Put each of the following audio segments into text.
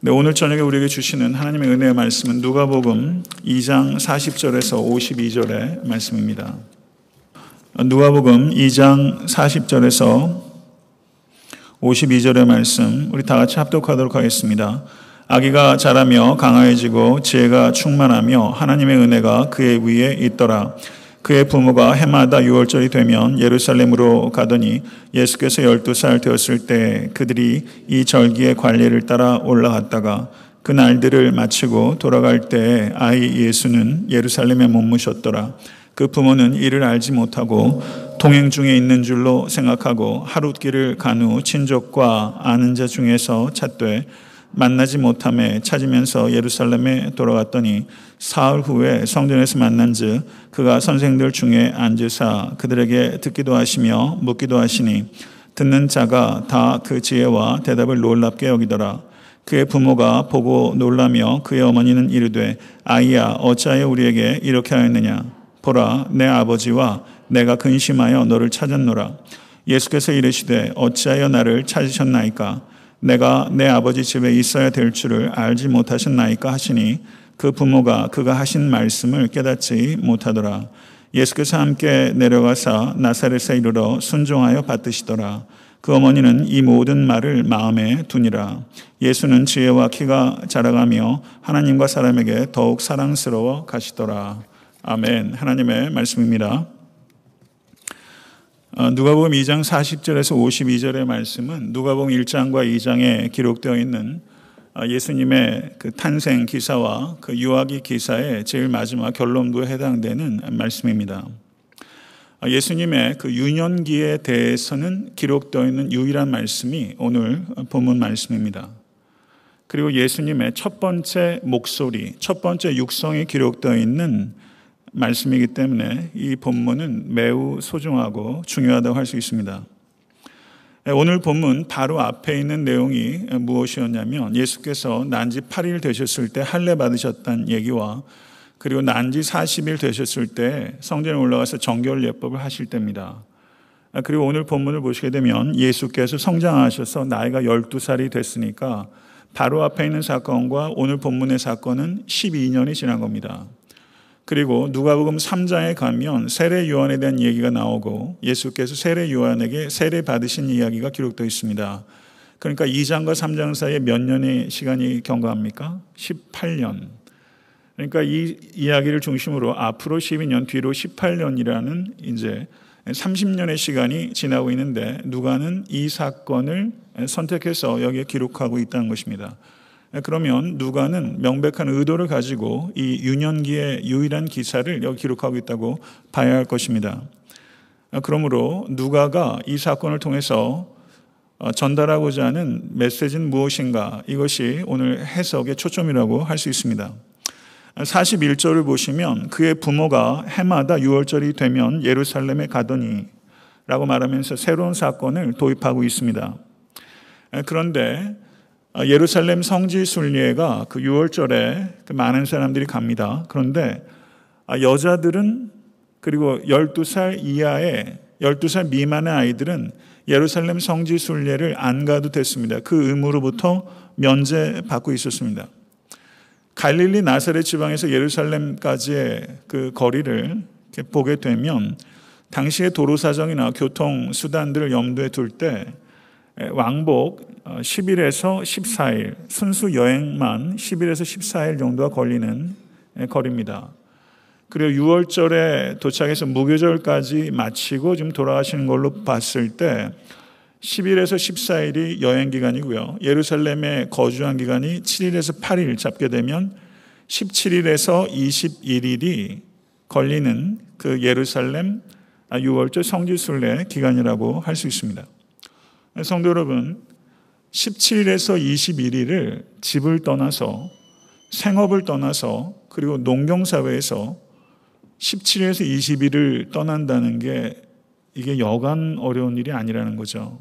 네, 오늘 저녁에 우리에게 주시는 하나님의 은혜의 말씀은 누가복음 2장 40절에서 52절의 말씀입니다. 누가복음 2장 40절에서 52절의 말씀 우리 다 같이 합독하도록 하겠습니다. 아기가 자라며 강화해지고 지혜가 충만하며 하나님의 은혜가 그의 위에 있더라. 그의 부모가 해마다 6월절이 되면 예루살렘으로 가더니 예수께서 12살 되었을 때 그들이 이 절기의 관례를 따라 올라갔다가 그 날들을 마치고 돌아갈 때 아이 예수는 예루살렘에 머무셨더라. 그 부모는 이를 알지 못하고 동행 중에 있는 줄로 생각하고 하룻길을 간 후 친족과 아는 자 중에서 찾되 만나지 못함에 찾으면서 예루살렘에 돌아갔더니 사흘 후에 성전에서 만난즉 그가 선생들 중에 앉으사 그들에게 듣기도 하시며 묻기도 하시니 듣는 자가 다 그 지혜와 대답을 놀랍게 여기더라. 그의 부모가 보고 놀라며 그의 어머니는 이르되 아이야 어찌하여 우리에게 이렇게 하였느냐? 보라 내 아버지와 내가 근심하여 너를 찾았노라. 예수께서 이르시되 어찌하여 나를 찾으셨나이까 내가 내 아버지 집에 있어야 될 줄을 알지 못하셨나이까 하시니 그 부모가 그가 하신 말씀을 깨닫지 못하더라. 예수께서 함께 내려가사 나사렛에 이르러 순종하여 받드시더라. 그 어머니는 이 모든 말을 마음에 두니라. 예수는 지혜와 키가 자라가며 하나님과 사람에게 더욱 사랑스러워 가시더라. 아멘. 하나님의 말씀입니다. 어, 누가복음 2장 40절에서 52절의 말씀은 누가복음 1장과 2장에 기록되어 있는 어, 예수님의 그 탄생 기사와 그 유아기 기사의 제일 마지막 결론부에 해당되는 말씀입니다. 어, 예수님의 그 유년기에 대해서는 기록되어 있는 유일한 말씀이 오늘 본문 말씀입니다. 그리고 예수님의 첫 번째 목소리, 첫 번째 육성이 기록되어 있는 말씀이기 때문에 이 본문은 매우 소중하고 중요하다고 할 수 있습니다. 오늘 본문 바로 앞에 있는 내용이 무엇이었냐면 예수께서 난지 8일 되셨을 때 할례 받으셨다는 얘기와 그리고 난지 40일 되셨을 때 성전에 올라가서 정결 예법을 하실 때입니다. 그리고 오늘 본문을 보시게 되면 예수께서 성장하셔서 나이가 12살이 됐으니까 바로 앞에 있는 사건과 오늘 본문의 사건은 12년이 지난 겁니다. 그리고 누가복음 3장에 가면 세례 요한에 대한 얘기가 나오고 예수께서 세례 요한에게 세례 받으신 이야기가 기록되어 있습니다. 그러니까 2장과 3장 사이에 몇 년의 시간이 경과합니까? 18년. 그러니까 이 이야기를 중심으로 앞으로 12년, 뒤로 18년이라는 이제 30년의 시간이 지나고 있는데 누가는 이 사건을 선택해서 여기에 기록하고 있다는 것입니다. 그러면 누가는 명백한 의도를 가지고 이 유년기의 유일한 기사를 여기 기록하고 있다고 봐야 할 것입니다. 그러므로 누가가 이 사건을 통해서 전달하고자 하는 메시지는 무엇인가 이것이 오늘 해석의 초점이라고 할 수 있습니다. 41절을 보시면 그의 부모가 해마다 6월절이 되면 예루살렘에 가더니 라고 말하면서 새로운 사건을 도입하고 있습니다. 그런데 아, 예루살렘 성지 순례가 그 6월절에 그 많은 사람들이 갑니다. 그런데 아, 여자들은 그리고 12살 이하의 12살 미만의 아이들은 예루살렘 성지 순례를 안 가도 됐습니다. 그 의무로부터 면제받고 있었습니다. 갈릴리 나사렛 지방에서 예루살렘까지의 그 거리를 보게 되면 당시의 도로 사정이나 교통 수단들을 염두에 둘때 왕복 10일에서 어, 14일, 순수 여행만 10일에서 14일 정도가 걸리는 거리입니다. 그리고 6월절에 도착해서 무교절까지 마치고 지금 돌아가시는 걸로 봤을 때 10일에서 14일이 여행 기간이고요. 예루살렘에 거주한 기간이 7일에서 8일 잡게 되면 17일에서 21일이 걸리는 그 예루살렘 6월절 성지순례 기간이라고 할 수 있습니다. 성도 여러분, 17일에서 21일을 집을 떠나서 생업을 떠나서 그리고 농경사회에서 17일에서 20일을 떠난다는 게 이게 여간 어려운 일이 아니라는 거죠.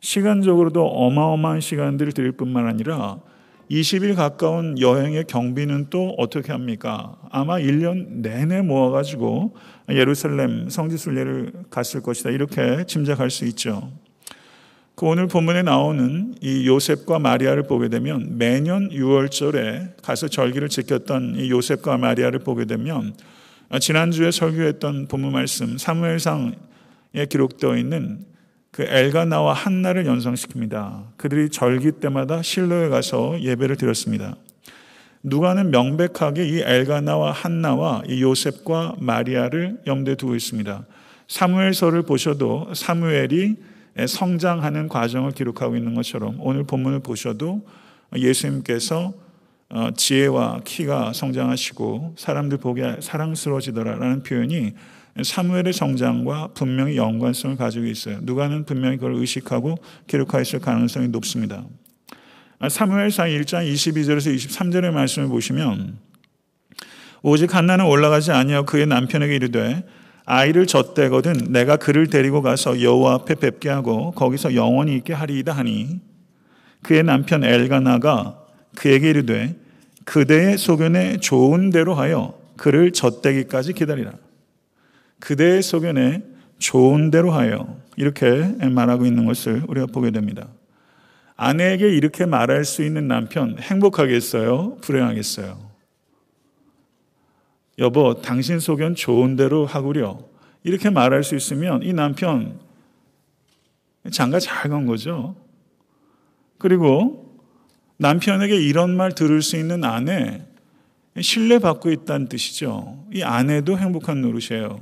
시간적으로도 어마어마한 시간들을 들일 뿐만 아니라 20일 가까운 여행의 경비는 또 어떻게 합니까? 아마 1년 내내 모아가지고 예루살렘 성지순례를 갔을 것이다. 이렇게 짐작할 수 있죠. 그 오늘 본문에 나오는 이 요셉과 마리아를 보게 되면 매년 6월절에 가서 절기를 지켰던 이 요셉과 마리아를 보게 되면 지난주에 설교했던 본문 말씀 사무엘상에 기록되어 있는 그 엘가나와 한나를 연상시킵니다. 그들이 절기 때마다 실로에 가서 예배를 드렸습니다. 누가는 명백하게 이 엘가나와 한나와 이 요셉과 마리아를 염두에 두고 있습니다. 사무엘서를 보셔도 사무엘이 성장하는 과정을 기록하고 있는 것처럼 오늘 본문을 보셔도 예수님께서 어, 지혜와 키가 성장하시고 사람들 보기에 사랑스러워지더라라는 표현이 사무엘의 성장과 분명히 연관성을 가지고 있어요. 누가는 분명히 그걸 의식하고 기록하였을 가능성이 높습니다. 아, 사무엘상 1장 22절에서 23절의 말씀을 보시면 오직 한나는 올라가지 아니하고 그의 남편에게 이르되 아이를 젖대거든 내가 그를 데리고 가서 여호와 앞에 뵙게 하고 거기서 영원히 있게 하리이다 하니 그의 남편 엘가나가 그에게 이르되 그대의 소견에 좋은 대로 하여 그를 젖대기까지 기다리라. 그대의 소견에 좋은 대로 하여 이렇게 말하고 있는 것을 우리가 보게 됩니다. 아내에게 이렇게 말할 수 있는 남편 행복하겠어요? 불행하겠어요? 여보, 당신 소견 좋은 대로 하구려. 이렇게 말할 수 있으면 이 남편 장가 잘 간 거죠. 그리고 남편에게 이런 말 들을 수 있는 아내 신뢰받고 있다는 뜻이죠. 이 아내도 행복한 노릇이에요.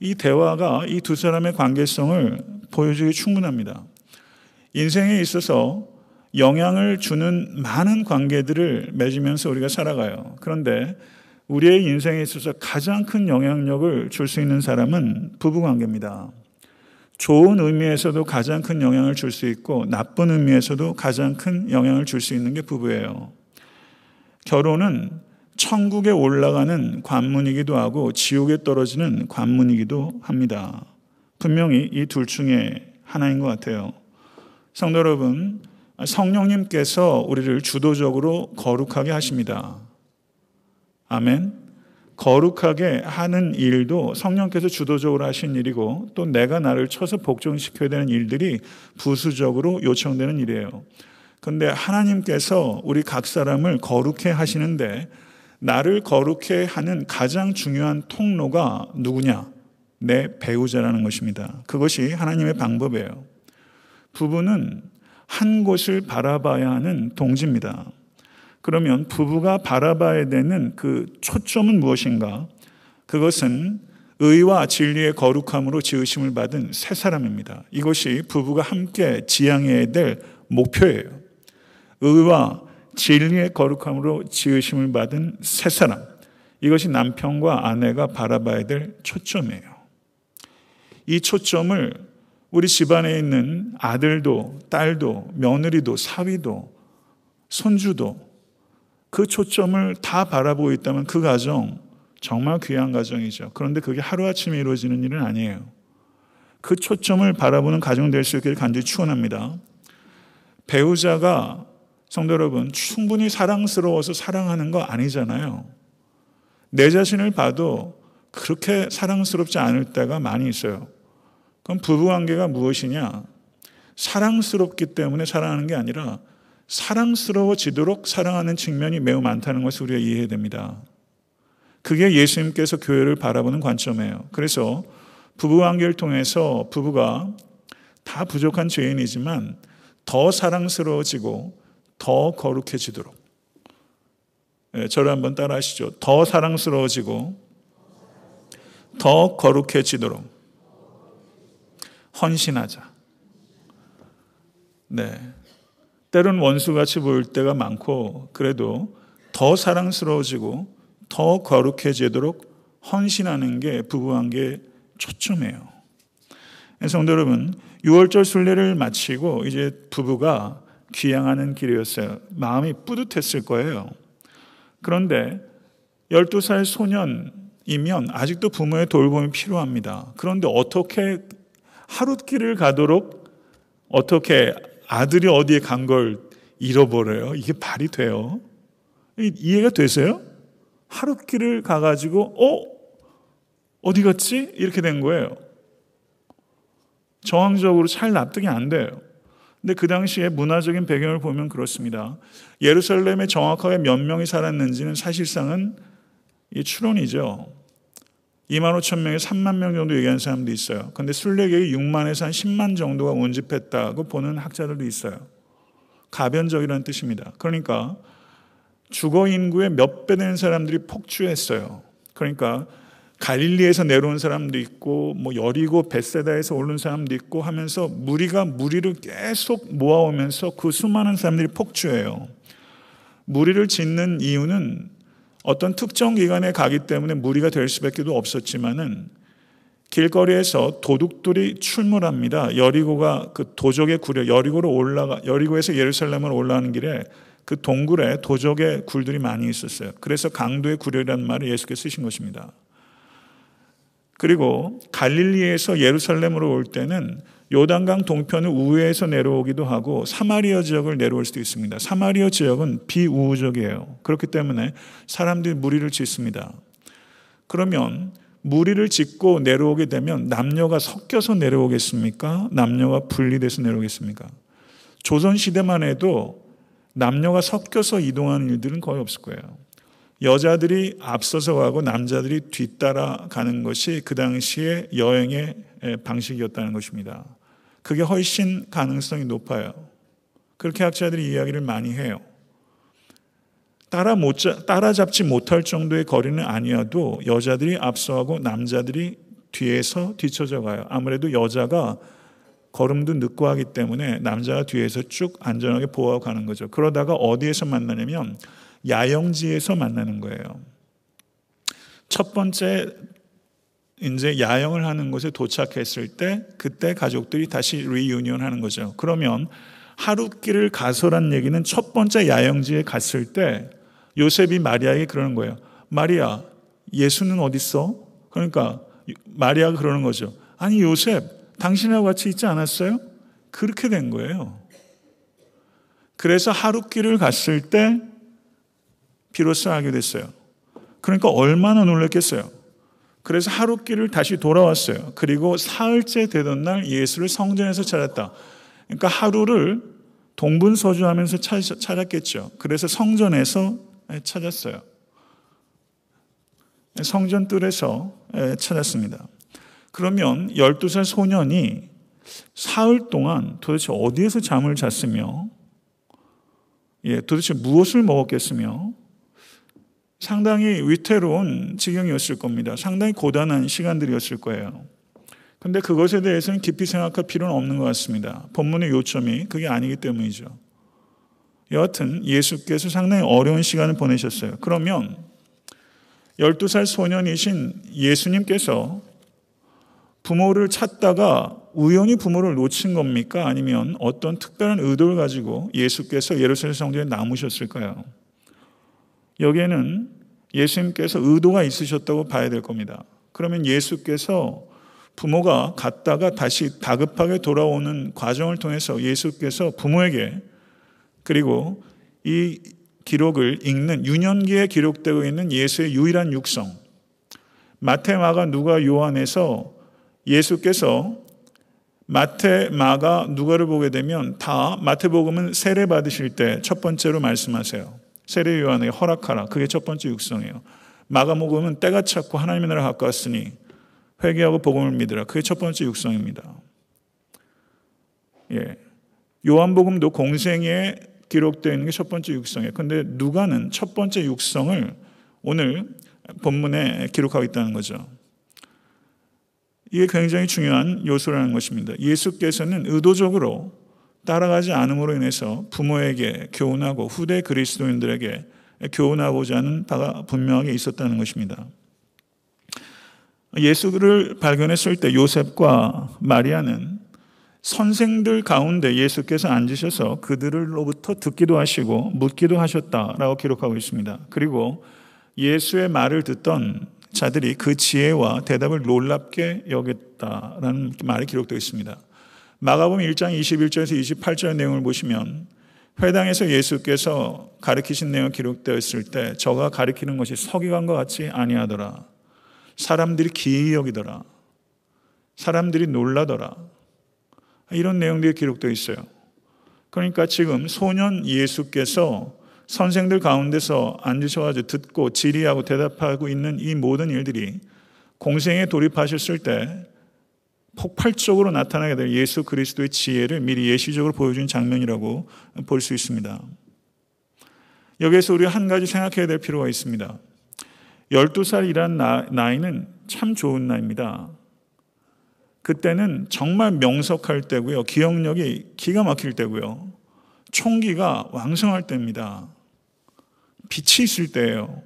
이 대화가 이 두 사람의 관계성을 보여주기 충분합니다. 인생에 있어서 영향을 주는 많은 관계들을 맺으면서 우리가 살아가요. 그런데 우리의 인생에 있어서 가장 큰 영향력을 줄 수 있는 사람은 부부 관계입니다. 좋은 의미에서도 가장 큰 영향을 줄 수 있고 나쁜 의미에서도 가장 큰 영향을 줄 수 있는 게 부부예요. 결혼은 천국에 올라가는 관문이기도 하고 지옥에 떨어지는 관문이기도 합니다. 분명히 이 둘 중에 하나인 것 같아요. 성도 여러분, 성령님께서 우리를 주도적으로 거룩하게 하십니다. 아멘. 거룩하게 하는 일도 성령께서 주도적으로 하신 일이고 또 내가 나를 쳐서 복종시켜야 되는 일들이 부수적으로 요청되는 일이에요. 근데 하나님께서 우리 각 사람을 거룩해 하시는데 나를 거룩해 하는 가장 중요한 통로가 누구냐? 내 배우자라는 것입니다. 그것이 하나님의 방법이에요. 부부는 한 곳을 바라봐야 하는 동지입니다. 그러면 부부가 바라봐야 되는 그 초점은 무엇인가? 그것은 의와 진리의 거룩함으로 지으심을 받은 새 사람입니다. 이것이 부부가 함께 지향해야 될 목표예요. 의와 진리의 거룩함으로 지으심을 받은 새 사람. 이것이 남편과 아내가 바라봐야 될 초점이에요. 이 초점을 우리 집안에 있는 아들도, 딸도, 며느리도, 사위도, 손주도 그 초점을 다 바라보고 있다면 그 가정 정말 귀한 가정이죠. 그런데 그게 하루아침에 이루어지는 일은 아니에요. 그 초점을 바라보는 가정 될 수 있기를 간절히 축원합니다. 배우자가 성도 여러분 충분히 사랑스러워서 사랑하는 거 아니잖아요. 내 자신을 봐도 그렇게 사랑스럽지 않을 때가 많이 있어요. 그럼 부부 관계가 무엇이냐? 사랑스럽기 때문에 사랑하는 게 아니라 사랑스러워지도록 사랑하는 측면이 매우 많다는 것을 우리가 이해해야 됩니다. 그게 예수님께서 교회를 바라보는 관점이에요. 그래서 부부 관계를 통해서 부부가 다 부족한 죄인이지만 더 사랑스러워지고 더 거룩해지도록 네, 저를 한번 따라 하시죠. 더 사랑스러워지고 더 거룩해지도록 헌신하자. 네. 때론 원수같이 보일 때가 많고, 그래도 더 사랑스러워지고 더 거룩해지도록 헌신하는 게 부부관계 초점이에요. 네, 성도 여러분, 6월절 순례를 마치고 이제 부부가 귀향하는 길이었어요. 마음이 뿌듯했을 거예요. 그런데 12살 소년이면 아직도 부모의 돌봄이 필요합니다. 그런데 어떻게 하룻길을 가도록 어떻게 아들이 어디에 간 걸 잃어버려요? 이게 말이 돼요? 이해가 되세요? 하룻길을 가가지고, 어? 어디 갔지? 이렇게 된 거예요. 정황적으로 잘 납득이 안 돼요. 근데 그 당시에 문화적인 배경을 보면 그렇습니다. 예루살렘에 정확하게 몇 명이 살았는지는 사실상은 이 추론이죠. 2만 5천 명에 3만 명 정도 얘기하는 사람도 있어요. 근데 순례객이 6만에서 한 10만 정도가 운집했다고 보는 학자들도 있어요. 가변적이라는 뜻입니다. 그러니까 주거 인구의 몇 배 되는 사람들이 폭주했어요. 그러니까 갈릴리에서 내려온 사람도 있고 뭐 여리고 베세다에서 오른 사람도 있고 하면서 무리가 무리를 계속 모아오면서 그 수많은 사람들이 폭주해요. 무리를 짓는 이유는 어떤 특정 기간에 가기 때문에 무리가 될 수밖에 없었지만은 길거리에서 도둑들이 출몰합니다. 여리고가 그 도적의 구려 여리고로 올라가 여리고에서 예루살렘으로 올라가는 길에 그 동굴에 도적의 굴들이 많이 있었어요. 그래서 강도의 구려라는 말을 예수께서 쓰신 것입니다. 그리고 갈릴리에서 예루살렘으로 올 때는 요단강 동편을 우회해서 내려오기도 하고 사마리아 지역을 내려올 수도 있습니다. 사마리아 지역은 비우호적이에요. 그렇기 때문에 사람들이 무리를 짓습니다. 그러면 무리를 짓고 내려오게 되면 남녀가 섞여서 내려오겠습니까? 남녀가 분리돼서 내려오겠습니까? 조선 시대만 해도 남녀가 섞여서 이동하는 일들은 거의 없을 거예요. 여자들이 앞서서 가고 남자들이 뒤따라 가는 것이 그 당시의 여행의 방식이었다는 것입니다. 그게 훨씬 가능성이 높아요. 그렇게 학자들이 이야기를 많이 해요. 따라 못 따라잡지 못할 정도의 거리는 아니어도 여자들이 앞서가고 남자들이 뒤에서 뒤쳐져 가요. 아무래도 여자가 걸음도 늦고 하기 때문에 남자가 뒤에서 쭉 안전하게 보호하고 가는 거죠. 그러다가 어디에서 만나냐면 야영지에서 만나는 거예요. 첫 번째 이제 야영을 하는 곳에 도착했을 때 그때 가족들이 다시 리유니언 하는 거죠. 그러면 하루 길을 가서란 얘기는 첫 번째 야영지에 갔을 때 요셉이 마리아에게 그러는 거예요. 마리아, 예수는 어디 있어? 그러니까 마리아가 그러는 거죠. 아니 요셉, 당신하고 같이 있지 않았어요? 그렇게 된 거예요. 그래서 하루 길을 갔을 때 비로소 알게 됐어요. 그러니까 얼마나 놀랐겠어요. 그래서 하루 길을 다시 돌아왔어요. 그리고 사흘째 되던 날 예수를 성전에서 찾았다. 그러니까 하루를 동분서주하면서 찾았겠죠. 그래서 성전에서 찾았어요. 성전 뜰에서 찾았습니다. 그러면 12살 소년이 사흘 동안 도대체 어디에서 잠을 잤으며, 예, 도대체 무엇을 먹었겠으며, 상당히 위태로운 지경이었을 겁니다. 상당히 고단한 시간들이었을 거예요. 근데 그것에 대해서는 깊이 생각할 필요는 없는 것 같습니다. 본문의 요점이 그게 아니기 때문이죠. 여하튼 예수께서 상당히 어려운 시간을 보내셨어요. 그러면 12살 소년이신 예수님께서 부모를 찾다가 우연히 부모를 놓친 겁니까? 아니면 어떤 특별한 의도를 가지고 예수께서 예루살렘 성전에 남으셨을까요? 여기에는 예수님께서 의도가 있으셨다고 봐야 될 겁니다. 그러면 예수께서 부모가 갔다가 다시 다급하게 돌아오는 과정을 통해서 예수께서 부모에게 그리고 이 기록을 읽는 유년기에 기록되고 있는 예수의 유일한 육성 마태, 마가, 누가, 요한에서 예수께서 마태, 마가, 누가를 보게 되면 다 마태복음은 세례 받으실 때 첫 번째로 말씀하세요. 세례 요한에게 허락하라. 그게 첫 번째 육성이에요. 마가복음은 때가 찼고 하나님의 나라 가까웠으니 회개하고 복음을 믿으라. 그게 첫 번째 육성입니다. 예. 요한복음도 공생에 기록되어 있는 게 첫 번째 육성이에요. 근데 누가는 첫 번째 육성을 오늘 본문에 기록하고 있다는 거죠. 이게 굉장히 중요한 요소라는 것입니다. 예수께서는 의도적으로 따라가지 않음으로 인해서 부모에게 교훈하고 후대 그리스도인들에게 교훈하고자 하는 바가 분명하게 있었다는 것입니다. 예수를 발견했을 때 요셉과 마리아는 선생들 가운데 예수께서 앉으셔서 그들로부터 듣기도 하시고 묻기도 하셨다라고 기록하고 있습니다. 그리고 예수의 말을 듣던 자들이 그 지혜와 대답을 놀랍게 여겼다라는 말이 기록되어 있습니다. 마가복음 1장 21절에서 28절 내용을 보시면 회당에서 예수께서 가르치신 내용 기록되었을 때 저가 가르치는 것이 서기관과 같이 아니하더라. 사람들이 기이 여기더라. 사람들이 놀라더라. 이런 내용들이 기록되어 있어요. 그러니까 지금 소년 예수께서 선생들 가운데서 앉으셔가지고 듣고 질의하고 대답하고 있는 이 모든 일들이 공생에 돌입하셨을 때 폭발적으로 나타나게 될 예수 그리스도의 지혜를 미리 예시적으로 보여준 장면이라고 볼 수 있습니다. 여기에서 우리 한 가지 생각해야 될 필요가 있습니다. 12살이란 나이는 참 좋은 나이입니다. 그때는 정말 명석할 때고요. 기억력이 기가 막힐 때고요. 총기가 왕성할 때입니다. 빛이 있을 때예요.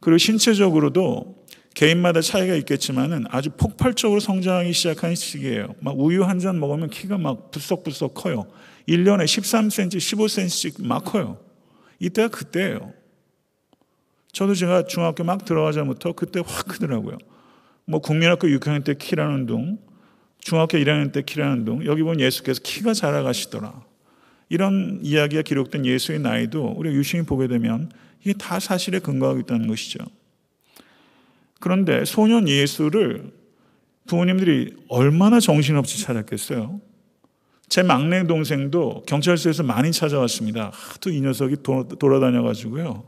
그리고 신체적으로도 개인마다 차이가 있겠지만은 아주 폭발적으로 성장하기 시작한 시기예요. 막 우유 한 잔 먹으면 키가 막 부석부석 커요. 1년에 13cm, 15cm씩 막 커요. 이때가 그때예요. 저도 제가 중학교 막 들어가자부터 그때 확 크더라고요. 뭐 국민학교 6학년 때 키라는 둥, 중학교 1학년 때 키라는 둥, 여기 보면 예수께서 키가 자라가시더라. 이런 이야기가 기록된 예수의 나이도 우리가 유심히 보게 되면 이게 다 사실에 근거하고 있다는 것이죠. 그런데 소년 예수를 부모님들이 얼마나 정신없이 찾았겠어요? 제 막내 동생도 경찰서에서 많이 찾아왔습니다. 하도 이 녀석이 돌아다녀가지고요.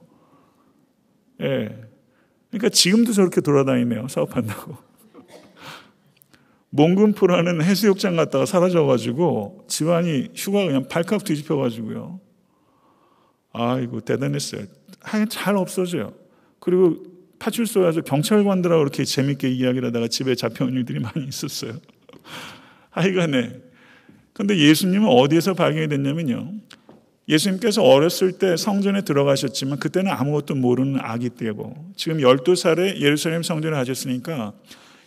예. 그러니까 지금도 저렇게 돌아다니네요. 사업한다고. 몽금포라는 해수욕장 갔다가 사라져가지고 집안이 휴가 그냥 발칵 뒤집혀가지고요. 아이고, 대단했어요. 하여간 잘 없어져요. 그리고 파출소에 서 경찰관들하고 그렇게 재밌게 이야기를 하다가 집에 잡혀온 일들이 많이 있었어요. 하여간에. 근데 예수님은 어디에서 발견이 됐냐면요. 예수님께서 어렸을 때 성전에 들어가셨지만 그때는 아무것도 모르는 아기 때고 지금 12살에 예루살렘 성전에 가셨으니까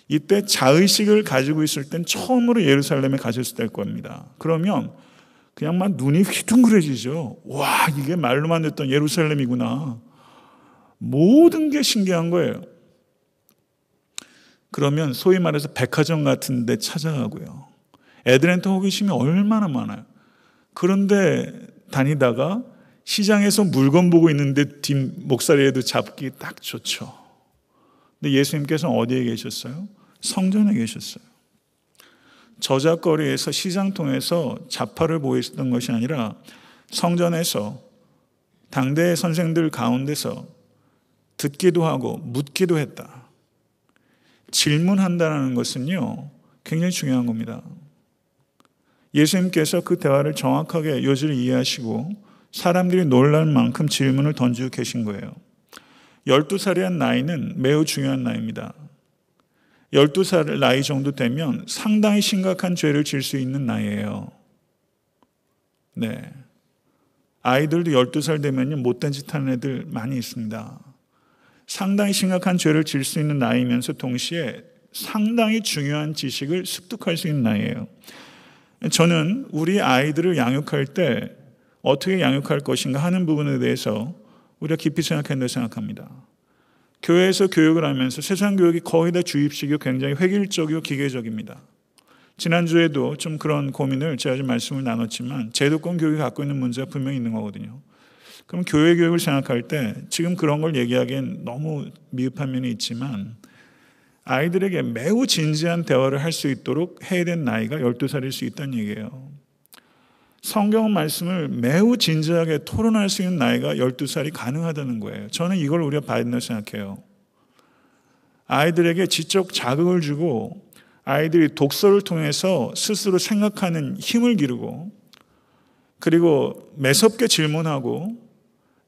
이때 자의식을 가지고 있을 땐 처음으로 예루살렘에 가셨을 때일 겁니다. 그러면 그냥 막 눈이 휘둥그레지죠. 와, 이게 말로만 듣던 예루살렘이구나. 모든 게 신기한 거예요. 그러면 소위 말해서 백화점 같은 데 찾아가고요. 애들한테 호기심이 얼마나 많아요. 그런데 다니다가 시장에서 물건 보고 있는데 뒷 목살이에도 잡기 딱 좋죠. 근데 예수님께서는 어디에 계셨어요? 성전에 계셨어요. 저작거리에서 시장통에서 자파를 보이셨던 것이 아니라 성전에서 당대 선생들 가운데서 듣기도 하고 묻기도 했다. 질문한다는 것은요, 굉장히 중요한 겁니다. 예수님께서 그 대화를 정확하게 요지를 이해하시고 사람들이 놀랄 만큼 질문을 던지고 계신 거예요. 12살이란 나이는 매우 중요한 나이입니다. 12살 나이 정도 되면 상당히 심각한 죄를 질 수 있는 나이예요. 네. 아이들도 12살 되면 못된 짓 하는 애들 많이 있습니다. 상당히 심각한 죄를 질 수 있는 나이면서 동시에 상당히 중요한 지식을 습득할 수 있는 나이예요. 저는 우리 아이들을 양육할 때 어떻게 양육할 것인가 하는 부분에 대해서 우리가 깊이 생각해야 된다고 생각합니다. 교회에서 교육을 하면서 세상 교육이 거의 다 주입식이고 굉장히 획일적이고 기계적입니다. 지난주에도 좀 그런 고민을 제가 좀 말씀을 나눴지만 제도권 교육이 갖고 있는 문제가 분명히 있는 거거든요. 그럼 교회 교육을 생각할 때 지금 그런 걸 얘기하기엔 너무 미흡한 면이 있지만 아이들에게 매우 진지한 대화를 할 수 있도록 해야 된 나이가 12살일 수 있다는 얘기예요. 성경 말씀을 매우 진지하게 토론할 수 있는 나이가 12살이 가능하다는 거예요. 저는 이걸 우리가 봐야 된다고 생각해요. 아이들에게 지적 자극을 주고 아이들이 독서를 통해서 스스로 생각하는 힘을 기르고 그리고 매섭게 질문하고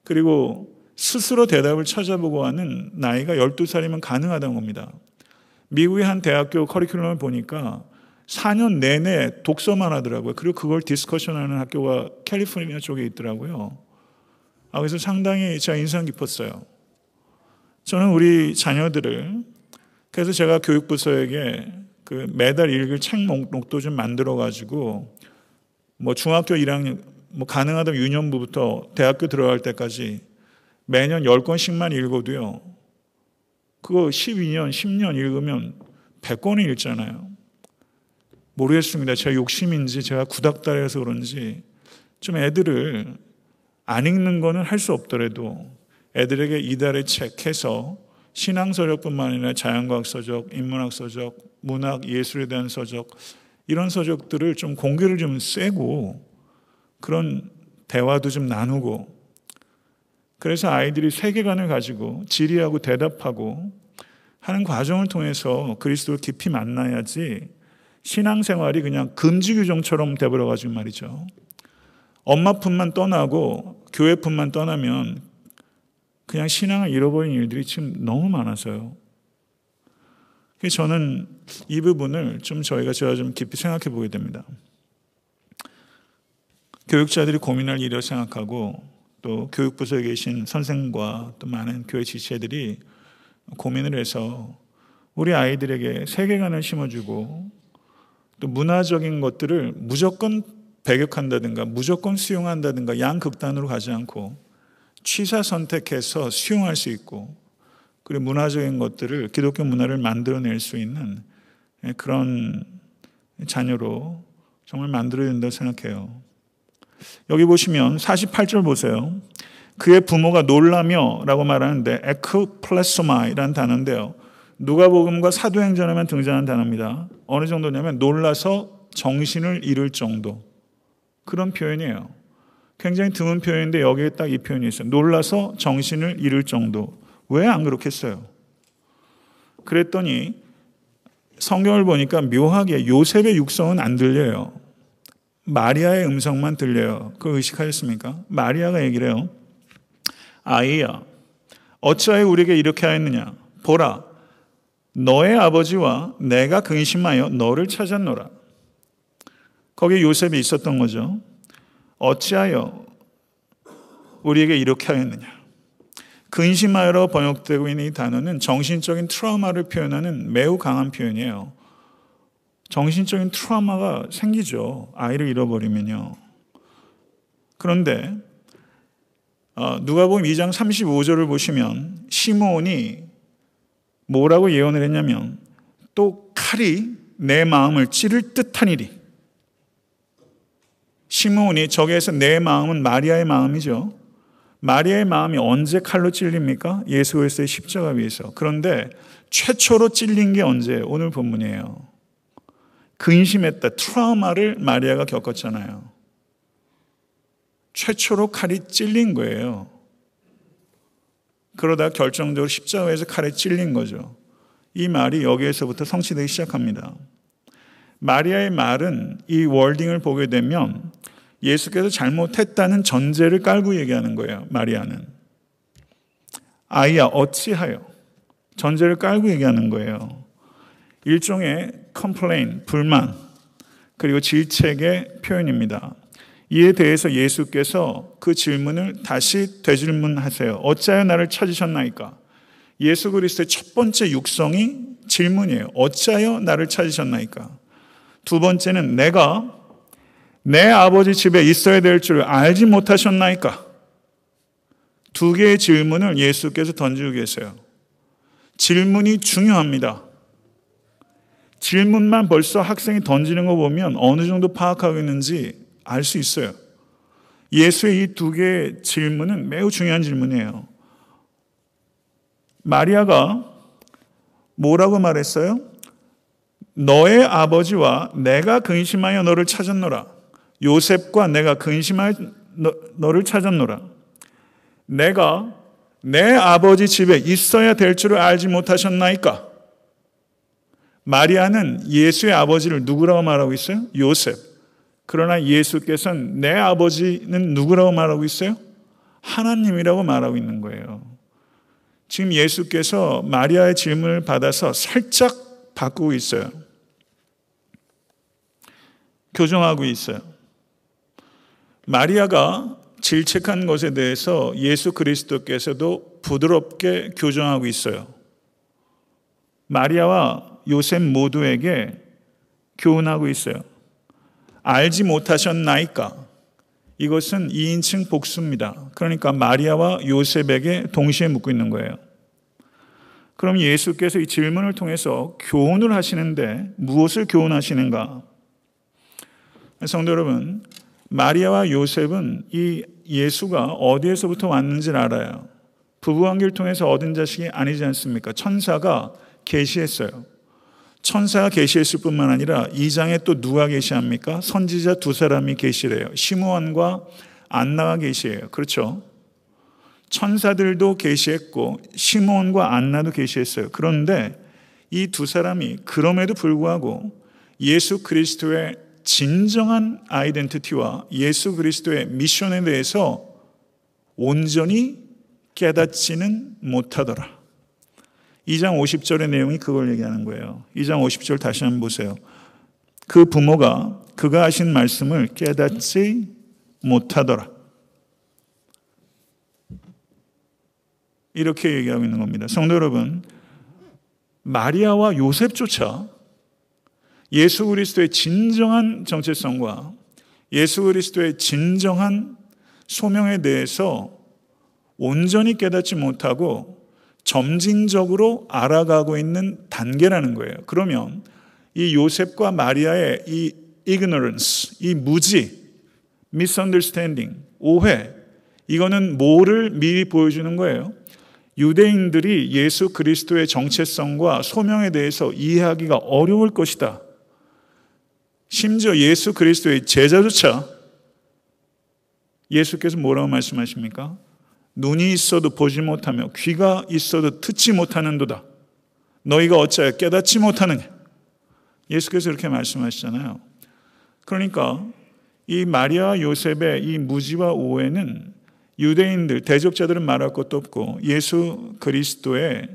그리고 스스로 대답을 찾아보고 하는 나이가 12살이면 가능하다는 겁니다. 미국의 한 대학교 커리큘럼을 보니까 4년 내내 독서만 하더라고요. 그리고 그걸 디스커션하는 학교가 캘리포니아 쪽에 있더라고요. 아, 그래서 상당히 제가 인상 깊었어요. 저는 우리 자녀들을 그래서 제가 교육부서에게 그 매달 읽을 책 목록도 좀 만들어 가지고 뭐 중학교 1학년 뭐 가능하다면 유년부부터 대학교 들어갈 때까지 매년 10권씩만 읽어도요. 그거 12년, 10년 읽으면 100권이 읽잖아요. 모르겠습니다. 제가 욕심인지 제가 구닥다리라서 그런지 좀 애들을 안 읽는 거는 할 수 없더라도 애들에게 이달의 책 해서 신앙서적뿐만 아니라 자연과학 서적, 인문학 서적, 문학, 예술에 대한 서적 이런 서적들을 좀 공개를 좀 쐬고 그런 대화도 좀 나누고 그래서 아이들이 세계관을 가지고 질의하고 대답하고 하는 과정을 통해서 그리스도를 깊이 만나야지 신앙생활이 그냥 금지 규정처럼 돼버려 가지고 말이죠. 엄마 품만 떠나고 교회 품만 떠나면 그냥 신앙을 잃어버린 일들이 지금 너무 많아서요. 저는 이 부분을 좀 저희가 제가 좀 깊이 생각해 보게 됩니다. 교육자들이 고민할 일이라고 생각하고 또 교육부서에 계신 선생과 또 많은 교회 지체들이 고민을 해서 우리 아이들에게 세계관을 심어주고 또 문화적인 것들을 무조건 배격한다든가 무조건 수용한다든가 양극단으로 가지 않고 취사 선택해서 수용할 수 있고 그리고 문화적인 것들을 기독교 문화를 만들어낼 수 있는 그런 자녀로 정말 만들어야 된다고 생각해요. 여기 보시면 48절 보세요. 그의 부모가 놀라며 라고 말하는데 에크플레소마이라는 단어인데요. 누가복음과 사도행전에만 등장하는 단어입니다. 어느 정도냐면 놀라서 정신을 잃을 정도. 그런 표현이에요. 굉장히 드문 표현인데 여기에 딱 이 표현이 있어요. 놀라서 정신을 잃을 정도. 왜 안 그렇겠어요? 그랬더니 성경을 보니까 묘하게 요셉의 육성은 안 들려요. 마리아의 음성만 들려요. 그걸 의식하셨습니까? 마리아가 얘기를 해요. 아이야, 어찌하여 우리에게 이렇게 하였느냐? 보라, 너의 아버지와 내가 근심하여 너를 찾았노라. 거기에 요셉이 있었던 거죠. 어찌하여 우리에게 이렇게 하였느냐? 근심하여로 번역되고 있는 이 단어는 정신적인 트라우마를 표현하는 매우 강한 표현이에요. 정신적인 트라우마가 생기죠. 아이를 잃어버리면요. 그런데 어, 누가복음 2장 35절을 보시면 시므온이 뭐라고 예언을 했냐면 또 칼이 내 마음을 찌를 듯한 일이 시므온이 저기에서 내 마음은 마리아의 마음이죠. 마리아의 마음이 언제 칼로 찔립니까? 예수 그리스도의 십자가 위에서. 그런데 최초로 찔린 게 언제? 오늘 본문이에요. 근심했다. 트라우마를 마리아가 겪었잖아요. 최초로 칼이 찔린 거예요. 그러다 결정적으로 십자가에서 칼에 찔린 거죠. 이 말이 여기에서부터 성취되기 시작합니다. 마리아의 말은 이 월딩을 보게 되면 예수께서 잘못했다는 전제를 깔고 얘기하는 거예요. 마리아는. 아이야 어찌하여 전제를 깔고 얘기하는 거예요. 일종의 complain, 불만, 그리고 질책의 표현입니다. 이에 대해서 예수께서 그 질문을 다시 되질문하세요. 어찌하여 나를 찾으셨나이까? 예수 그리스도의 첫 번째 육성이 질문이에요. 어찌하여 나를 찾으셨나이까? 두 번째는 내가 내 아버지 집에 있어야 될 줄 알지 못하셨나이까? 두 개의 질문을 예수께서 던지고 계세요. 질문이 중요합니다. 질문만 벌써 학생이 던지는 거 보면 어느 정도 파악하고 있는지 알 수 있어요. 예수의 이 두 개의 질문은 매우 중요한 질문이에요. 마리아가 뭐라고 말했어요? 너의 아버지와 내가 근심하여 너를 찾았노라. 요셉과 내가 근심하여 너를 찾았노라. 내가 내 아버지 집에 있어야 될 줄을 알지 못하셨나이까? 마리아는 예수의 아버지를 누구라고 말하고 있어요? 요셉. 그러나 예수께서는 내 아버지는 누구라고 말하고 있어요? 하나님이라고 말하고 있는 거예요. 지금 예수께서 마리아의 질문을 받아서 살짝 바꾸고 있어요. 교정하고 있어요. 마리아가 질책한 것에 대해서 예수 그리스도께서도 부드럽게 교정하고 있어요. 마리아와 요셉 모두에게 교훈하고 있어요. 알지 못하셨나이까? 이것은 2인칭 복수입니다. 그러니까 마리아와 요셉에게 동시에 묻고 있는 거예요. 그럼 예수께서 이 질문을 통해서 교훈을 하시는데 무엇을 교훈하시는가? 성도 여러분, 마리아와 요셉은 이 예수가 어디에서부터 왔는지를 알아요. 부부관계를 통해서 얻은 자식이 아니지 않습니까? 천사가 계시했어요. 천사가 계시했을 뿐만 아니라 이 장에 또 누가 계시합니까? 선지자 두 사람이 계시래요. 시므온과 안나가 계시해요. 그렇죠? 천사들도 계시했고 시므온과 안나도 계시했어요. 그런데 이 두 사람이 그럼에도 불구하고 예수 그리스도의 진정한 아이덴티티와 예수 그리스도의 미션에 대해서 온전히 깨닫지는 못하더라. 2장 50절의 내용이 그걸 얘기하는 거예요. 2장 50절 다시 한번 보세요. 그 부모가 그가 하신 말씀을 깨닫지 못하더라. 이렇게 얘기하고 있는 겁니다. 성도 여러분, 마리아와 요셉조차 예수 그리스도의 진정한 정체성과 예수 그리스도의 진정한 소명에 대해서 온전히 깨닫지 못하고 점진적으로 알아가고 있는 단계라는 거예요. 그러면 이 요셉과 마리아의 이 ignorance, 이 무지, misunderstanding, 오해, 이거는 뭐를 미리 보여주는 거예요? 유대인들이 예수 그리스도의 정체성과 소명에 대해서 이해하기가 어려울 것이다. 심지어 예수 그리스도의 제자조차 예수께서 뭐라고 말씀하십니까? 눈이 있어도 보지 못하며 귀가 있어도 듣지 못하는도다. 너희가 어찌하여 깨닫지 못하느냐. 예수께서 이렇게 말씀하시잖아요. 그러니까 이 마리아 요셉의 이 무지와 오해는 유대인들, 대적자들은 말할 것도 없고 예수 그리스도의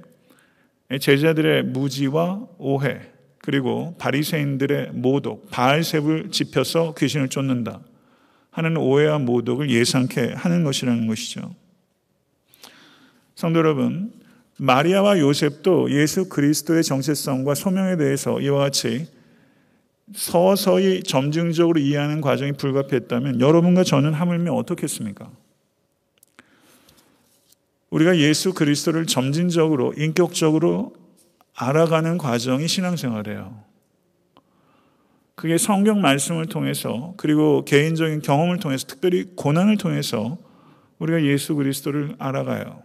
제자들의 무지와 오해, 그리고 바리새인들의 모독, 바알셉을 짚혀서 귀신을 쫓는다 하는 오해와 모독을 예상케 하는 것이라는 것이죠. 성도 여러분, 마리아와 요셉도 예수 그리스도의 정체성과 소명에 대해서 이와 같이 서서히 점증적으로 이해하는 과정이 불가피했다면 여러분과 저는 하물며 어떻겠습니까? 우리가 예수 그리스도를 점진적으로 인격적으로 알아가는 과정이 신앙생활이에요. 그게 성경 말씀을 통해서 그리고 개인적인 경험을 통해서 특별히 고난을 통해서 우리가 예수 그리스도를 알아가요.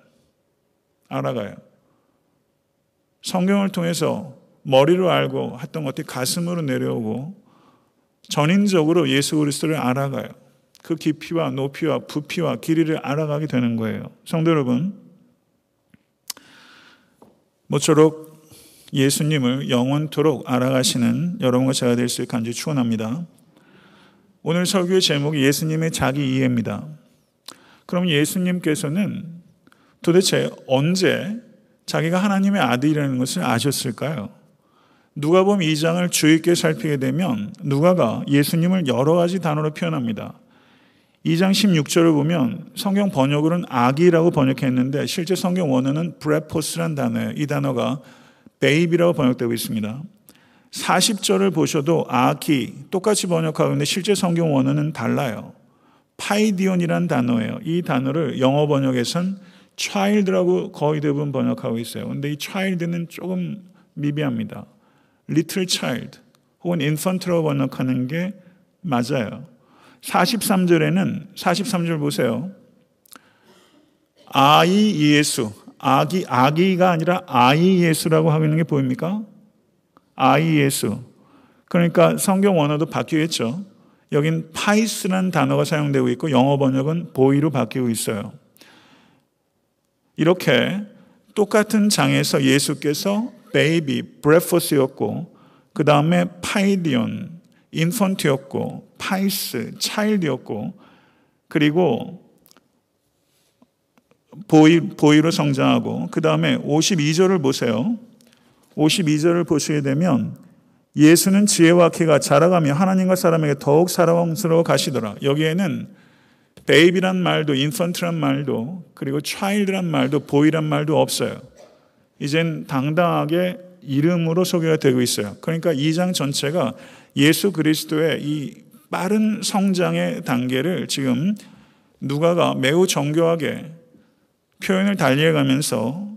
알아가요. 성경을 통해서 머리로 알고 했던 것들이 가슴으로 내려오고 전인적으로 예수 그리스도를 알아가요. 그 깊이와 높이와 부피와 길이를 알아가게 되는 거예요. 성도 여러분, 모쪼록 예수님을 영원토록 알아가시는 여러분과 제가 될 수 있게 간절히 축원합니다. 오늘 설교의 제목이 예수님의 자기 이해입니다. 그럼 예수님께서는 도대체 언제 자기가 하나님의 아들이라는 것을 아셨을까요? 누가 보면 이 장을 주의 있게 살피게 되면 누가가 예수님을 여러 가지 단어로 표현합니다. 2장 16절을 보면 성경 번역으로는 아기라고 번역했는데 실제 성경 원어는 브레포스란 단어예요. 이 단어가 베이비라고 번역되고 있습니다. 40절을 보셔도 아기 똑같이 번역하고 있는데 실제 성경 원어는 달라요. 파이디온이란 단어예요. 이 단어를 영어 번역에선 child라고 거의 대부분 번역하고 있어요. 근데 이 child는 조금 미비합니다. little child 혹은 infant라고 번역하는 게 맞아요. 43절에는 43절 보세요. 아이 예수, 아기 아기가 아니라 아이 예수라고 하고 있는 게 보입니까? 아이 예수. 그러니까 성경 원어도 바뀌겠죠. 여긴 παῖς라는 단어가 사용되고 있고 영어 번역은 boy로 바뀌고 있어요. 이렇게 똑같은 장에서 예수께서 baby, βρέφος였고 그 다음에 παιδίον, infant였고 παῖς, child였고 그리고 보이, 보이로 성장하고 그 다음에 52절을 보세요. 52절을 보시게 되면 예수는 지혜와 키가 자라가며 하나님과 사람에게 더욱 사랑스러워 가시더라. 여기에는 베이비란 말도 인펀트란 말도 그리고 child란 말도 보이란 말도 없어요. 이젠 당당하게 이름으로 소개가 되고 있어요. 그러니까 2장 전체가 예수 그리스도의 이 빠른 성장의 단계를 지금 누가가 매우 정교하게 표현을 달리해가면서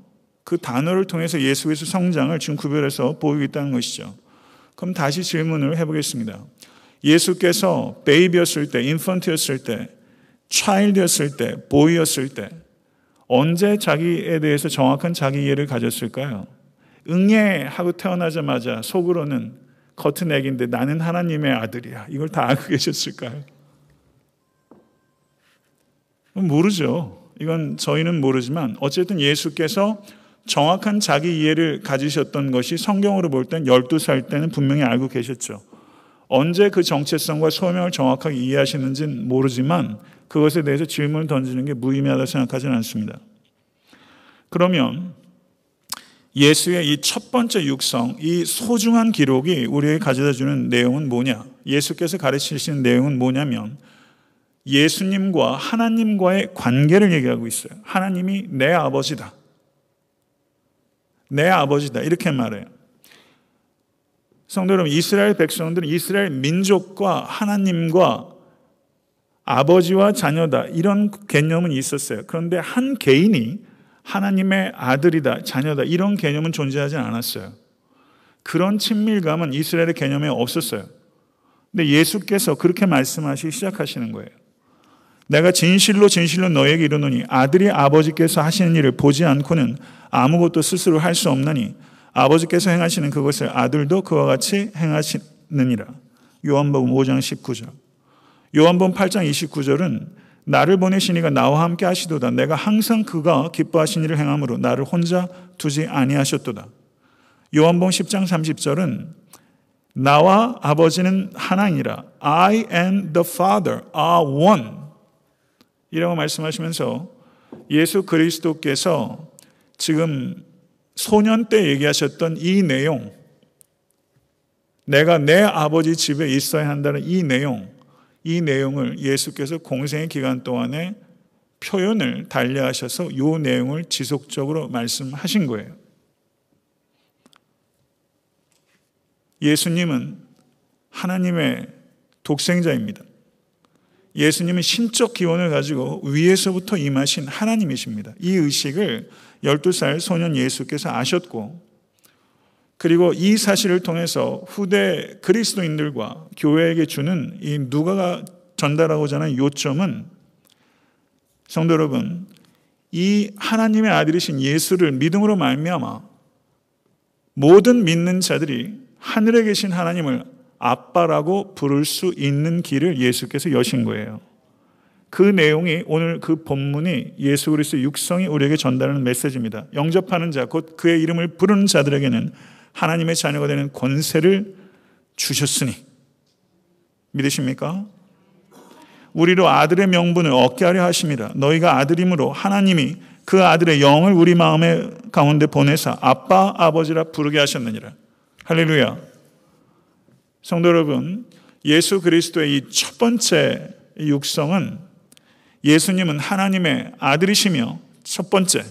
그 단어를 통해서 예수 그리스도 성장을 지금 구별해서 보이고 있다는 것이죠. 그럼 다시 질문을 해보겠습니다. 예수께서 베이비였을 때, 인펀트였을 때, 차일드였을 때, 보이였을 때, 언제 자기에 대해서 정확한 자기 이해를 가졌을까요? 응애 하고 태어나자마자 속으로는 겉은 애기인데 나는 하나님의 아들이야. 이걸 다 알고 계셨을까요? 모르죠. 이건 저희는 모르지만 어쨌든 예수께서 정확한 자기 이해를 가지셨던 것이 성경으로 볼 땐 12살 때는 분명히 알고 계셨죠. 언제 그 정체성과 소명을 정확하게 이해하시는지는 모르지만 그것에 대해서 질문을 던지는 게 무의미하다 생각하지는 않습니다. 그러면 예수의 이 첫 번째 육성, 이 소중한 기록이 우리에게 가져다 주는 내용은 뭐냐? 예수께서 가르치시는 내용은 뭐냐면 예수님과 하나님과의 관계를 얘기하고 있어요. 하나님이 내 아버지다. 내 아버지다. 이렇게 말해요. 성도 여러분, 이스라엘 백성들은 이스라엘 민족과 하나님과 아버지와 자녀다. 이런 개념은 있었어요. 그런데 한 개인이 하나님의 아들이다, 자녀다. 이런 개념은 존재하지 않았어요. 그런 친밀감은 이스라엘의 개념에 없었어요. 근데 예수께서 그렇게 말씀하시기 시작하시는 거예요. 내가 진실로 진실로 너에게 이르노니 아들이 아버지께서 하시는 일을 보지 않고는 아무것도 스스로 할 수 없나니 아버지께서 행하시는 그것을 아들도 그와 같이 행하시느니라. 요한복음 5장 19절. 요한복음 8장 29절은 나를 보내시니가 나와 함께 하시도다. 내가 항상 그가 기뻐하신 일을 행함으로 나를 혼자 두지 아니하셨도다. 요한복음 10장 30절은 나와 아버지는 하나이라. I and the Father are one. 이라고 말씀하시면서 예수 그리스도께서 지금 소년 때 얘기하셨던 이 내용, 내가 내 아버지 집에 있어야 한다는 이 내용, 이 내용을 예수께서 공생의 기간 동안에 표현을 달리하셔서 이 내용을 지속적으로 말씀하신 거예요. 예수님은 하나님의 독생자입니다. 예수님은 신적 기원을 가지고 위에서부터 임하신 하나님이십니다. 이 의식을 12살 소년 예수께서 아셨고, 그리고 이 사실을 통해서 후대 그리스도인들과 교회에게 주는 이 누가가 전달하고자 하는 요점은 성도 여러분, 이 하나님의 아들이신 예수를 믿음으로 말미암아 모든 믿는 자들이 하늘에 계신 하나님을 아빠라고 부를 수 있는 길을 예수께서 여신 거예요. 그 내용이 오늘 그 본문이 예수 그리스도 육성이 우리에게 전달하는 메시지입니다. 영접하는 자, 곧 그의 이름을 부르는 자들에게는 하나님의 자녀가 되는 권세를 주셨으니 믿으십니까? 우리로 아들의 명분을 얻게 하려 하십니다. 너희가 아들이므로 하나님이 그 아들의 영을 우리 마음의 가운데 보내사 아빠 아버지라 부르게 하셨느니라. 할렐루야. 성도 여러분, 예수 그리스도의 이 첫 번째 육성은 예수님은 하나님의 아들이시며 첫 번째,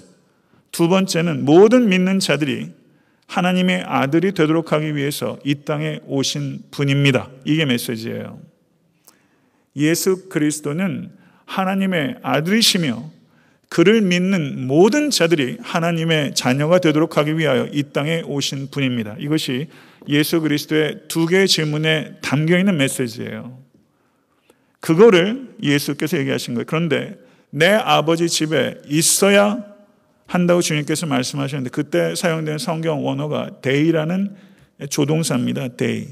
두 번째는 모든 믿는 자들이 하나님의 아들이 되도록 하기 위해서 이 땅에 오신 분입니다. 이게 메시지예요. 예수 그리스도는 하나님의 아들이시며 그를 믿는 모든 자들이 하나님의 자녀가 되도록 하기 위하여 이 땅에 오신 분입니다. 이것이 예수 그리스도의 두 개의 질문에 담겨 있는 메시지예요. 그거를 예수께서 얘기하신 거예요. 그런데 내 아버지 집에 있어야 한다고 주님께서 말씀하셨는데 그때 사용된 성경 원어가 δεῖ라는 조동사입니다. δεῖ.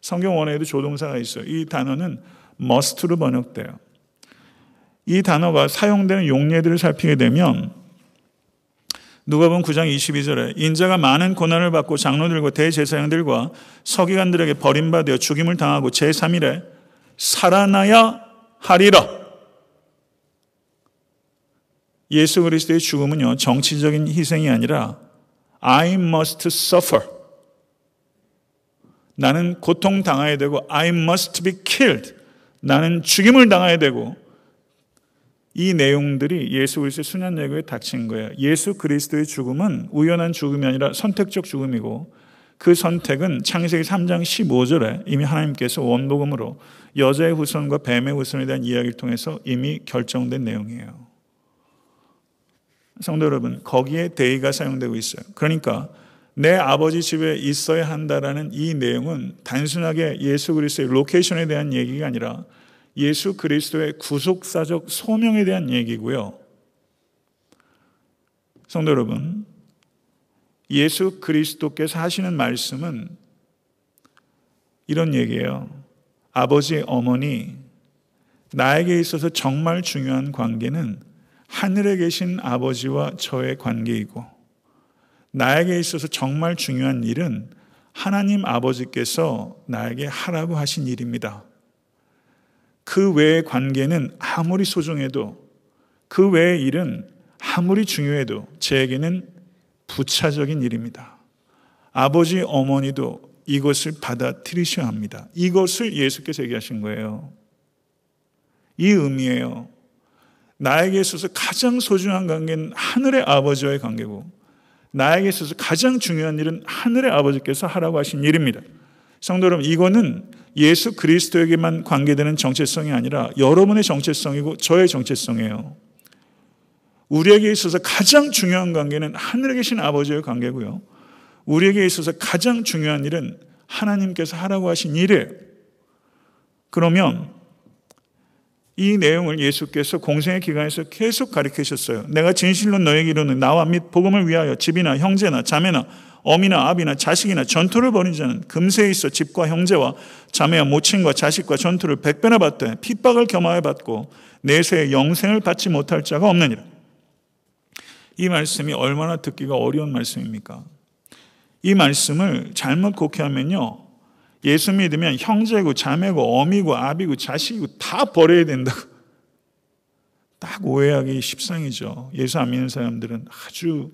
성경 원어에도 조동사가 있어요. 이 단어는 must로 번역돼요. 이 단어가 사용되는 용례들을 살피게 되면 누가복음 9장 22절에 인자가 많은 고난을 받고 장로들과 대제사장들과 서기관들에게 버림받아 죽임을 당하고 제3일에 살아나야 하리라. 예수 그리스도의 죽음은요 정치적인 희생이 아니라 I must suffer. 나는 고통 당해야 되고 I must be killed. 나는 죽임을 당해야 되고 이 내용들이 예수 그리스도의 순환 예고에 닥친 거예요. 예수 그리스도의 죽음은 우연한 죽음이 아니라 선택적 죽음이고 그 선택은 창세기 3장 15절에 이미 하나님께서 원복음으로 여자의 후손과 뱀의 후손에 대한 이야기를 통해서 이미 결정된 내용이에요. 성도 여러분, 거기에 대의가 사용되고 있어요. 그러니까 내 아버지 집에 있어야 한다라는 이 내용은 단순하게 예수 그리스도의 로케이션에 대한 얘기가 아니라 예수 그리스도의 구속사적 소명에 대한 얘기고요. 성도 여러분, 예수 그리스도께서 하시는 말씀은 이런 얘기예요. 아버지, 어머니, 나에게 있어서 정말 중요한 관계는 하늘에 계신 아버지와 저의 관계이고, 나에게 있어서 정말 중요한 일은 하나님 아버지께서 나에게 하라고 하신 일입니다. 그 외의 관계는 아무리 소중해도 그 외의 일은 아무리 중요해도 제에게는 부차적인 일입니다. 아버지, 어머니도 이것을 받아들이셔야 합니다. 이것을 예수께서 얘기하신 거예요. 이 의미예요. 나에게 있어서 가장 소중한 관계는 하늘의 아버지와의 관계고, 나에게 있어서 가장 중요한 일은 하늘의 아버지께서 하라고 하신 일입니다. 성도 여러분, 이거는 예수 그리스도에게만 관계되는 정체성이 아니라 여러분의 정체성이고 저의 정체성이에요. 우리에게 있어서 가장 중요한 관계는 하늘에 계신 아버지의 관계고요. 우리에게 있어서 가장 중요한 일은 하나님께서 하라고 하신 일이에요. 그러면 이 내용을 예수께서 공생의 기간에서 계속 가르치셨어요. 내가 진실로 너에게 이르는 나와 및 복음을 위하여 집이나 형제나 자매나 어미나 아비나 자식이나 전투를 벌인 자는 금세에 있어 집과 형제와 자매와 모친과 자식과 전투를 백배나 받되 핍박을 겸하여 받고 내세에 영생을 받지 못할 자가 없느니라. 이 말씀이 얼마나 듣기가 어려운 말씀입니까? 이 말씀을 잘못 곡해하면요. 예수 믿으면 형제고 자매고 어미고 아비고 자식이고 다 버려야 된다고. 딱 오해하기 십상이죠. 예수 안 믿는 사람들은 아주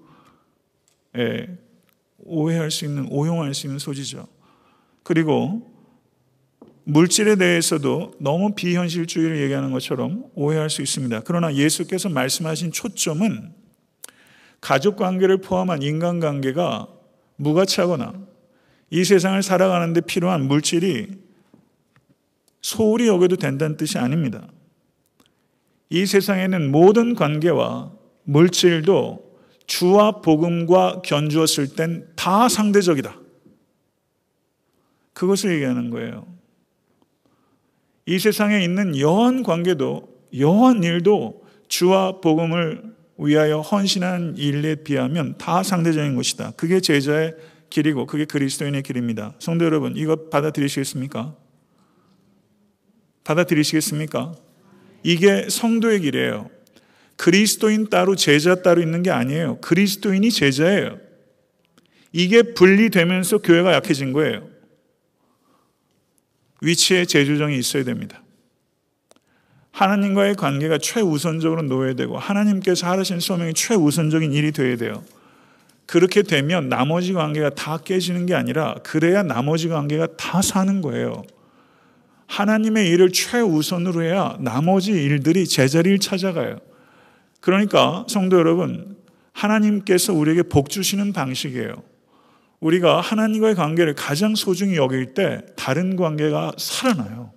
예, 오해할 수 있는, 오용할 수 있는 소지죠. 그리고 물질에 대해서도 너무 비현실주의를 얘기하는 것처럼 오해할 수 있습니다. 그러나 예수께서 말씀하신 초점은 가족 관계를 포함한 인간 관계가 무가치하거나 이 세상을 살아가는데 필요한 물질이 소홀히 여겨도 된다는 뜻이 아닙니다. 이 세상에는 모든 관계와 물질도 주와 복음과 견주었을 땐 다 상대적이다. 그것을 얘기하는 거예요. 이 세상에 있는 여한 관계도, 여한 일도 주와 복음을 위하여 헌신한 일에 비하면 다 상대적인 것이다. 그게 제자의 길이고 그게 그리스도인의 길입니다. 성도 여러분, 이거 받아들이시겠습니까? 받아들이시겠습니까? 이게 성도의 길이에요. 그리스도인 따로 제자 따로 있는 게 아니에요. 그리스도인이 제자예요. 이게 분리되면서 교회가 약해진 거예요. 위치에 재조정이 있어야 됩니다. 하나님과의 관계가 최우선적으로 놓여야 되고 하나님께서 하신 소명이 최우선적인 일이 되어야 돼요. 그렇게 되면 나머지 관계가 다 깨지는 게 아니라 그래야 나머지 관계가 다 사는 거예요. 하나님의 일을 최우선으로 해야 나머지 일들이 제자리를 찾아가요. 그러니까 성도 여러분, 하나님께서 우리에게 복 주시는 방식이에요. 우리가 하나님과의 관계를 가장 소중히 여길 때 다른 관계가 살아나요.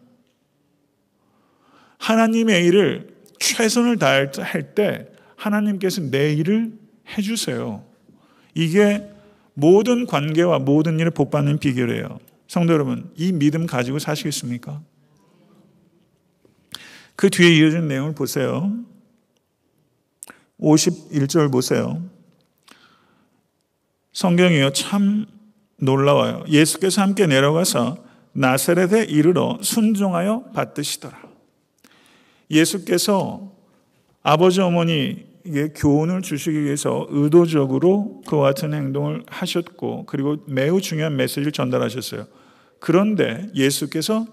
하나님의 일을 최선을 다할 때 하나님께서 내 일을 해주세요. 이게 모든 관계와 모든 일을 복받는 비결이에요. 성도 여러분, 이 믿음 가지고 사시겠습니까? 그 뒤에 이어진 내용을 보세요. 51절 보세요. 성경이요. 참 놀라워요. 예수께서 함께 내려가서 나사렛에 이르러 순종하여 받드시더라. 예수께서 아버지 어머니 이게 교훈을 주시기 위해서 의도적으로 그와 같은 행동을 하셨고 그리고 매우 중요한 메시지를 전달하셨어요. 그런데 예수께서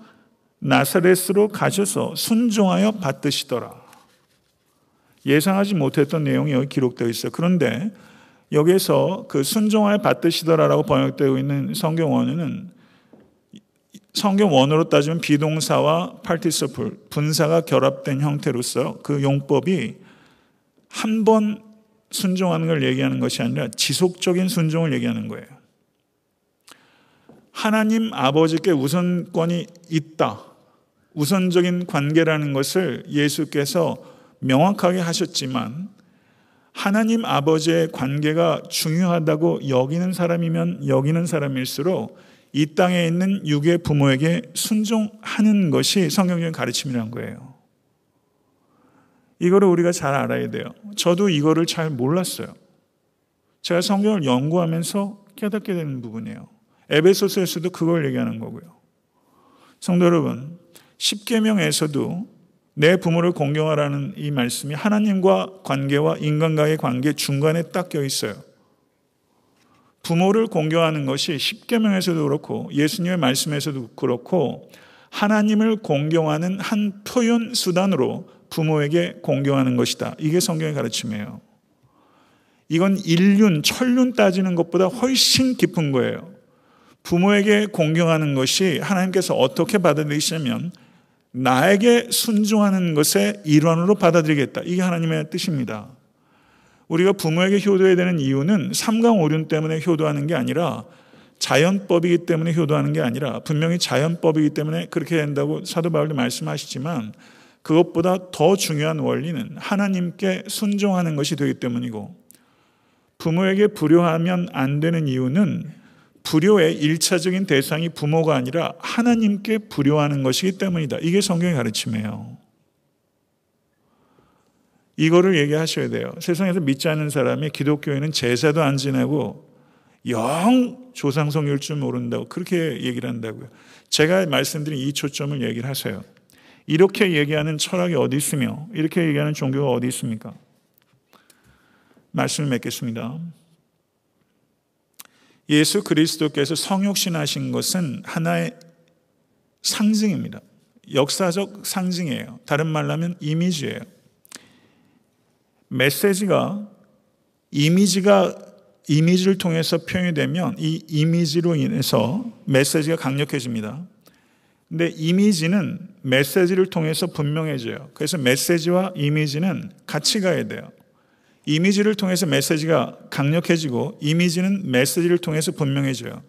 나사렛으로 가셔서 순종하여 받드시더라. 예상하지 못했던 내용이 여기 기록되어 있어요. 그런데 여기에서 그 순종하여 받드시더라라고 번역되어 있는 성경 원어는 성경 원어로 따지면 비동사와 파티서플 분사가 결합된 형태로서 그 용법이 한 번 순종하는 걸 얘기하는 것이 아니라 지속적인 순종을 얘기하는 거예요. 하나님 아버지께 우선권이 있다. 우선적인 관계라는 것을 예수께서 명확하게 하셨지만 하나님 아버지의 관계가 중요하다고 여기는 사람이면 여기는 사람일수록 이 땅에 있는 육의 부모에게 순종하는 것이 성경적인 가르침이란 거예요. 이거를 우리가 잘 알아야 돼요. 저도 이거를 잘 몰랐어요. 제가 성경을 연구하면서 깨닫게 되는 부분이에요. 에베소서에서도 그걸 얘기하는 거고요. 성도 여러분, 십계명에서도 내 부모를 공경하라는 이 말씀이 하나님과 관계와 인간과의 관계 중간에 딱 껴 있어요. 부모를 공경하는 것이 십계명에서도 그렇고 예수님의 말씀에서도 그렇고 하나님을 공경하는 한 표현 수단으로 부모에게 공경하는 것이다. 이게 성경의 가르침이에요. 이건 인륜, 천륜 따지는 것보다 훨씬 깊은 거예요. 부모에게 공경하는 것이 하나님께서 어떻게 받아들이시냐면 나에게 순종하는 것의 일환으로 받아들이겠다. 이게 하나님의 뜻입니다. 우리가 부모에게 효도해야 되는 이유는 삼강오륜 때문에 효도하는 게 아니라 자연법이기 때문에 효도하는 게 아니라 분명히 자연법이기 때문에 그렇게 된다고 사도 바울도 말씀하시지만 그것보다 더 중요한 원리는 하나님께 순종하는 것이 되기 때문이고 부모에게 불효하면 안 되는 이유는 불효의 일차적인 대상이 부모가 아니라 하나님께 불효하는 것이기 때문이다. 이게 성경의 가르침이에요. 이거를 얘기하셔야 돼요. 세상에서 믿지 않는 사람이 기독교에는 제사도 안 지내고 영 조상성일 줄 모른다고 그렇게 얘기를 한다고요. 제가 말씀드린 이 초점을 얘기를 하세요. 이렇게 얘기하는 철학이 어디 있으며 이렇게 얘기하는 종교가 어디 있습니까? 말씀을 맺겠습니다. 예수 그리스도께서 성육신하신 것은 하나의 상징입니다. 역사적 상징이에요. 다른 말로 하면 이미지예요. 메시지가 이미지가 이미지를 통해서 표현이 되면 이 이미지로 인해서 메시지가 강력해집니다. 근데 이미지는 메시지를 통해서 분명해져요. 그래서 메시지와 이미지는 같이 가야 돼요. 이미지를 통해서 메시지가 강력해지고 이미지는 메시지를 통해서 분명해져요.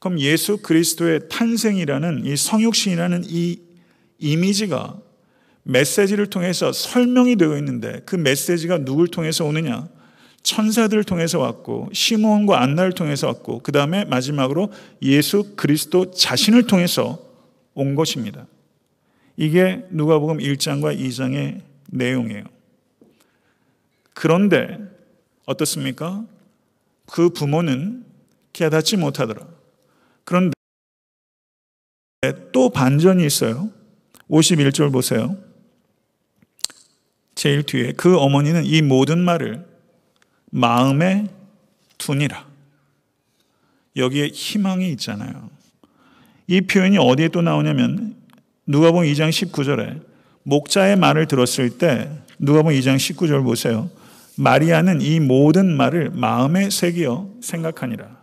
그럼 예수 그리스도의 탄생이라는 이 성육신이라는 이 이미지가 메시지를 통해서 설명이 되어 있는데 그 메시지가 누굴 통해서 오느냐? 천사들을 통해서 왔고 시몬과 안나를 통해서 왔고 그 다음에 마지막으로 예수 그리스도 자신을 통해서 온 것입니다. 이게 누가복음 1장과 2장의 내용이에요. 그런데 어떻습니까? 그 부모는 깨닫지 못하더라. 그런데 또 반전이 있어요. 51절 보세요. 제일 뒤에 그 어머니는 이 모든 말을 마음에 두니라. 여기에 희망이 있잖아요. 이 표현이 어디에 또 나오냐면 누가복음 2장 19절에 목자의 말을 들었을 때 누가복음 2장 19절 보세요. 마리아는 이 모든 말을 마음에 새기어 생각하니라.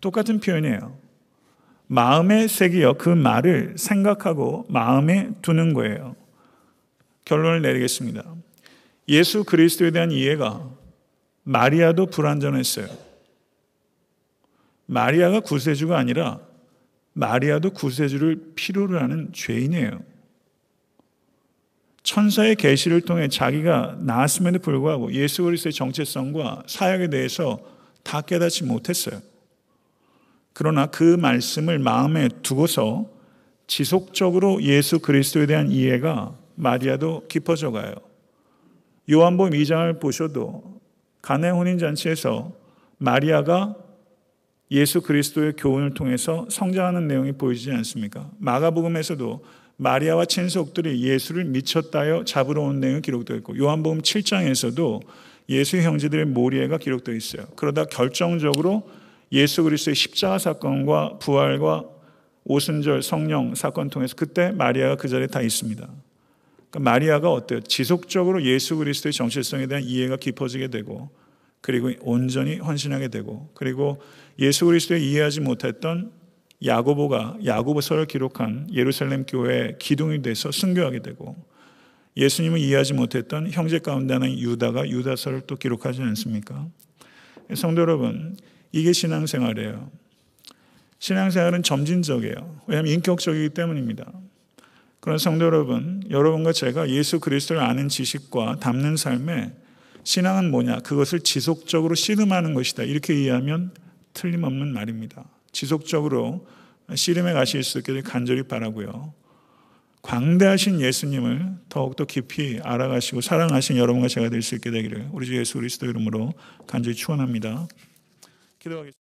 똑같은 표현이에요. 마음에 새기어 그 말을 생각하고 마음에 두는 거예요. 결론을 내리겠습니다. 예수 그리스도에 대한 이해가 마리아도 불완전했어요. 마리아가 구세주가 아니라 마리아도 구세주를 필요로 하는 죄인이에요. 천사의 계시를 통해 자기가 나았음에도 불구하고 예수 그리스도의 정체성과 사역에 대해서 다 깨닫지 못했어요. 그러나 그 말씀을 마음에 두고서 지속적으로 예수 그리스도에 대한 이해가 마리아도 깊어져 가요. 요한복음 2장을 보셔도 가나 혼인 잔치에서 마리아가 예수 그리스도의 교훈을 통해서 성장하는 내용이 보이지 않습니까? 마가복음에서도 마리아와 친속들이 예수를 미쳤다여 잡으러 온 내용이 기록되어 있고 요한복음 7장에서도 예수의 형제들의 모리에가 기록되어 있어요. 그러다 결정적으로 예수 그리스도의 십자가 사건과 부활과 오순절 성령 사건 통해서 그때 마리아가 그 자리에 다 있습니다. 그러니까 마리아가 어때요? 지속적으로 예수 그리스도의 정체성에 대한 이해가 깊어지게 되고 그리고 온전히 헌신하게 되고 그리고 예수 그리스도에 이해하지 못했던 야고보가 야고보서를 기록한 예루살렘 교회의 기둥이 돼서 순교하게 되고 예수님을 이해하지 못했던 형제 가운데 하나인 유다가 유다서를 또 기록하지 않습니까? 성도 여러분, 이게 신앙생활이에요. 신앙생활은 점진적이에요. 왜냐하면 인격적이기 때문입니다. 그런 성도 여러분, 여러분과 제가 예수 그리스도를 아는 지식과 담는 삶에 신앙은 뭐냐? 그것을 지속적으로 씨름하는 것이다. 이렇게 이해하면 틀림없는 말입니다. 지속적으로 씨름에 가실 수 있기를 간절히 바라고요. 광대하신 예수님을 더욱더 깊이 알아가시고 사랑하신 여러분과 제가 될 수 있게 되기를 우리 주 예수 그리스도 이름으로 간절히 축원합니다. 기도하겠습니다.